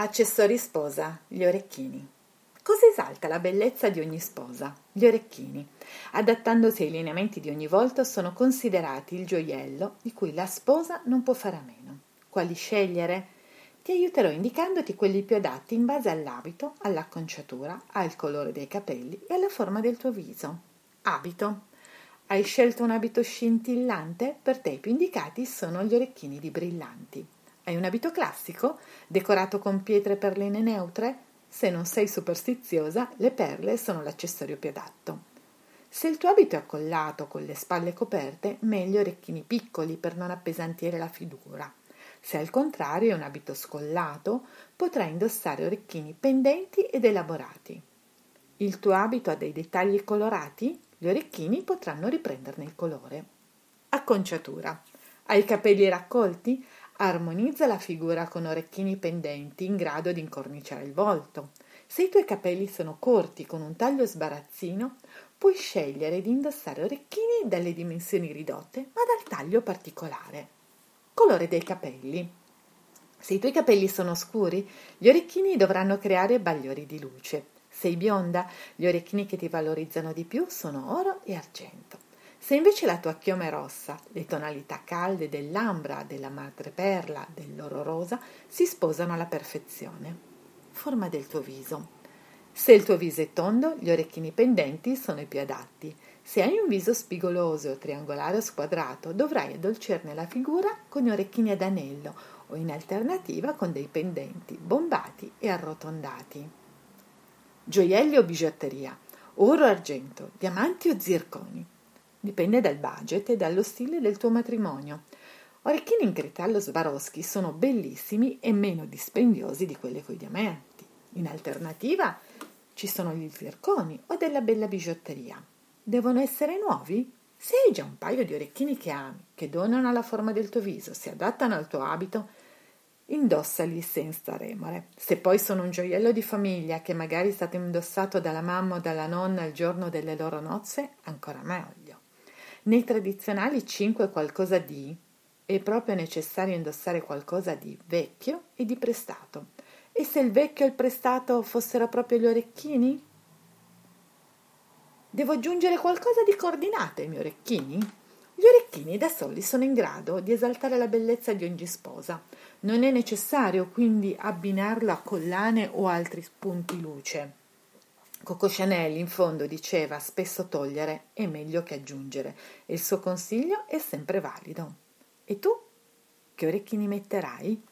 Accessori sposa, gli orecchini. Cosa esalta la bellezza di ogni sposa? Gli orecchini. Adattandosi ai lineamenti di ogni volto, sono considerati il gioiello di cui la sposa non può fare a meno. Quali scegliere? Ti aiuterò indicandoti quelli più adatti in base all'abito, all'acconciatura, al colore dei capelli e alla forma del tuo viso. Abito. Hai scelto un abito scintillante? Per te i più indicati sono gli orecchini di brillanti. Hai un abito classico, decorato con pietre e perline neutre? Se non sei superstiziosa, le perle sono l'accessorio più adatto. Se il tuo abito è accollato con le spalle coperte, meglio orecchini piccoli per non appesantire la figura. Se al contrario è un abito scollato, potrai indossare orecchini pendenti ed elaborati. Il tuo abito ha dei dettagli colorati? Gli orecchini potranno riprenderne il colore. Acconciatura. Hai i capelli raccolti? Armonizza la figura con orecchini pendenti in grado di incorniciare il volto. Se i tuoi capelli sono corti con un taglio sbarazzino, puoi scegliere di indossare orecchini dalle dimensioni ridotte ma dal taglio particolare. Colore dei capelli. Se i tuoi capelli sono scuri, gli orecchini dovranno creare bagliori di luce. Sei bionda, gli orecchini che ti valorizzano di più sono oro e argento. Se invece la tua chioma è rossa, le tonalità calde dell'ambra, della madreperla, dell'oro rosa si sposano alla perfezione. Forma del tuo viso. Se il tuo viso è tondo, gli orecchini pendenti sono i più adatti. Se hai un viso spigoloso, triangolare o squadrato, dovrai addolcirne la figura con gli orecchini ad anello o in alternativa con dei pendenti bombati e arrotondati. Gioielli o bigiotteria, oro o argento, diamanti o zirconi. Dipende dal budget e dallo stile del tuo matrimonio. Orecchini in cristallo Swarovski sono bellissimi e meno dispendiosi di quelli coi diamanti. In alternativa ci sono gli zirconi o della bella bigiotteria. Devono essere nuovi? Se hai già un paio di orecchini che ami, che donano alla forma del tuo viso, si adattano al tuo abito, indossali senza remore. Se poi sono un gioiello di famiglia che magari è stato indossato dalla mamma o dalla nonna il giorno delle loro nozze, ancora meglio. Nei tradizionali cinque qualcosa di è proprio necessario indossare qualcosa di vecchio e di prestato. E se il vecchio e il prestato fossero proprio gli orecchini? Devo aggiungere qualcosa di coordinato ai miei orecchini? Gli orecchini da soli sono in grado di esaltare la bellezza di ogni sposa. Non è necessario quindi abbinarlo a collane o altri spunti luce. Coco Chanel in fondo diceva spesso togliere è meglio che aggiungere e il suo consiglio è sempre valido. E tu? Che orecchini metterai?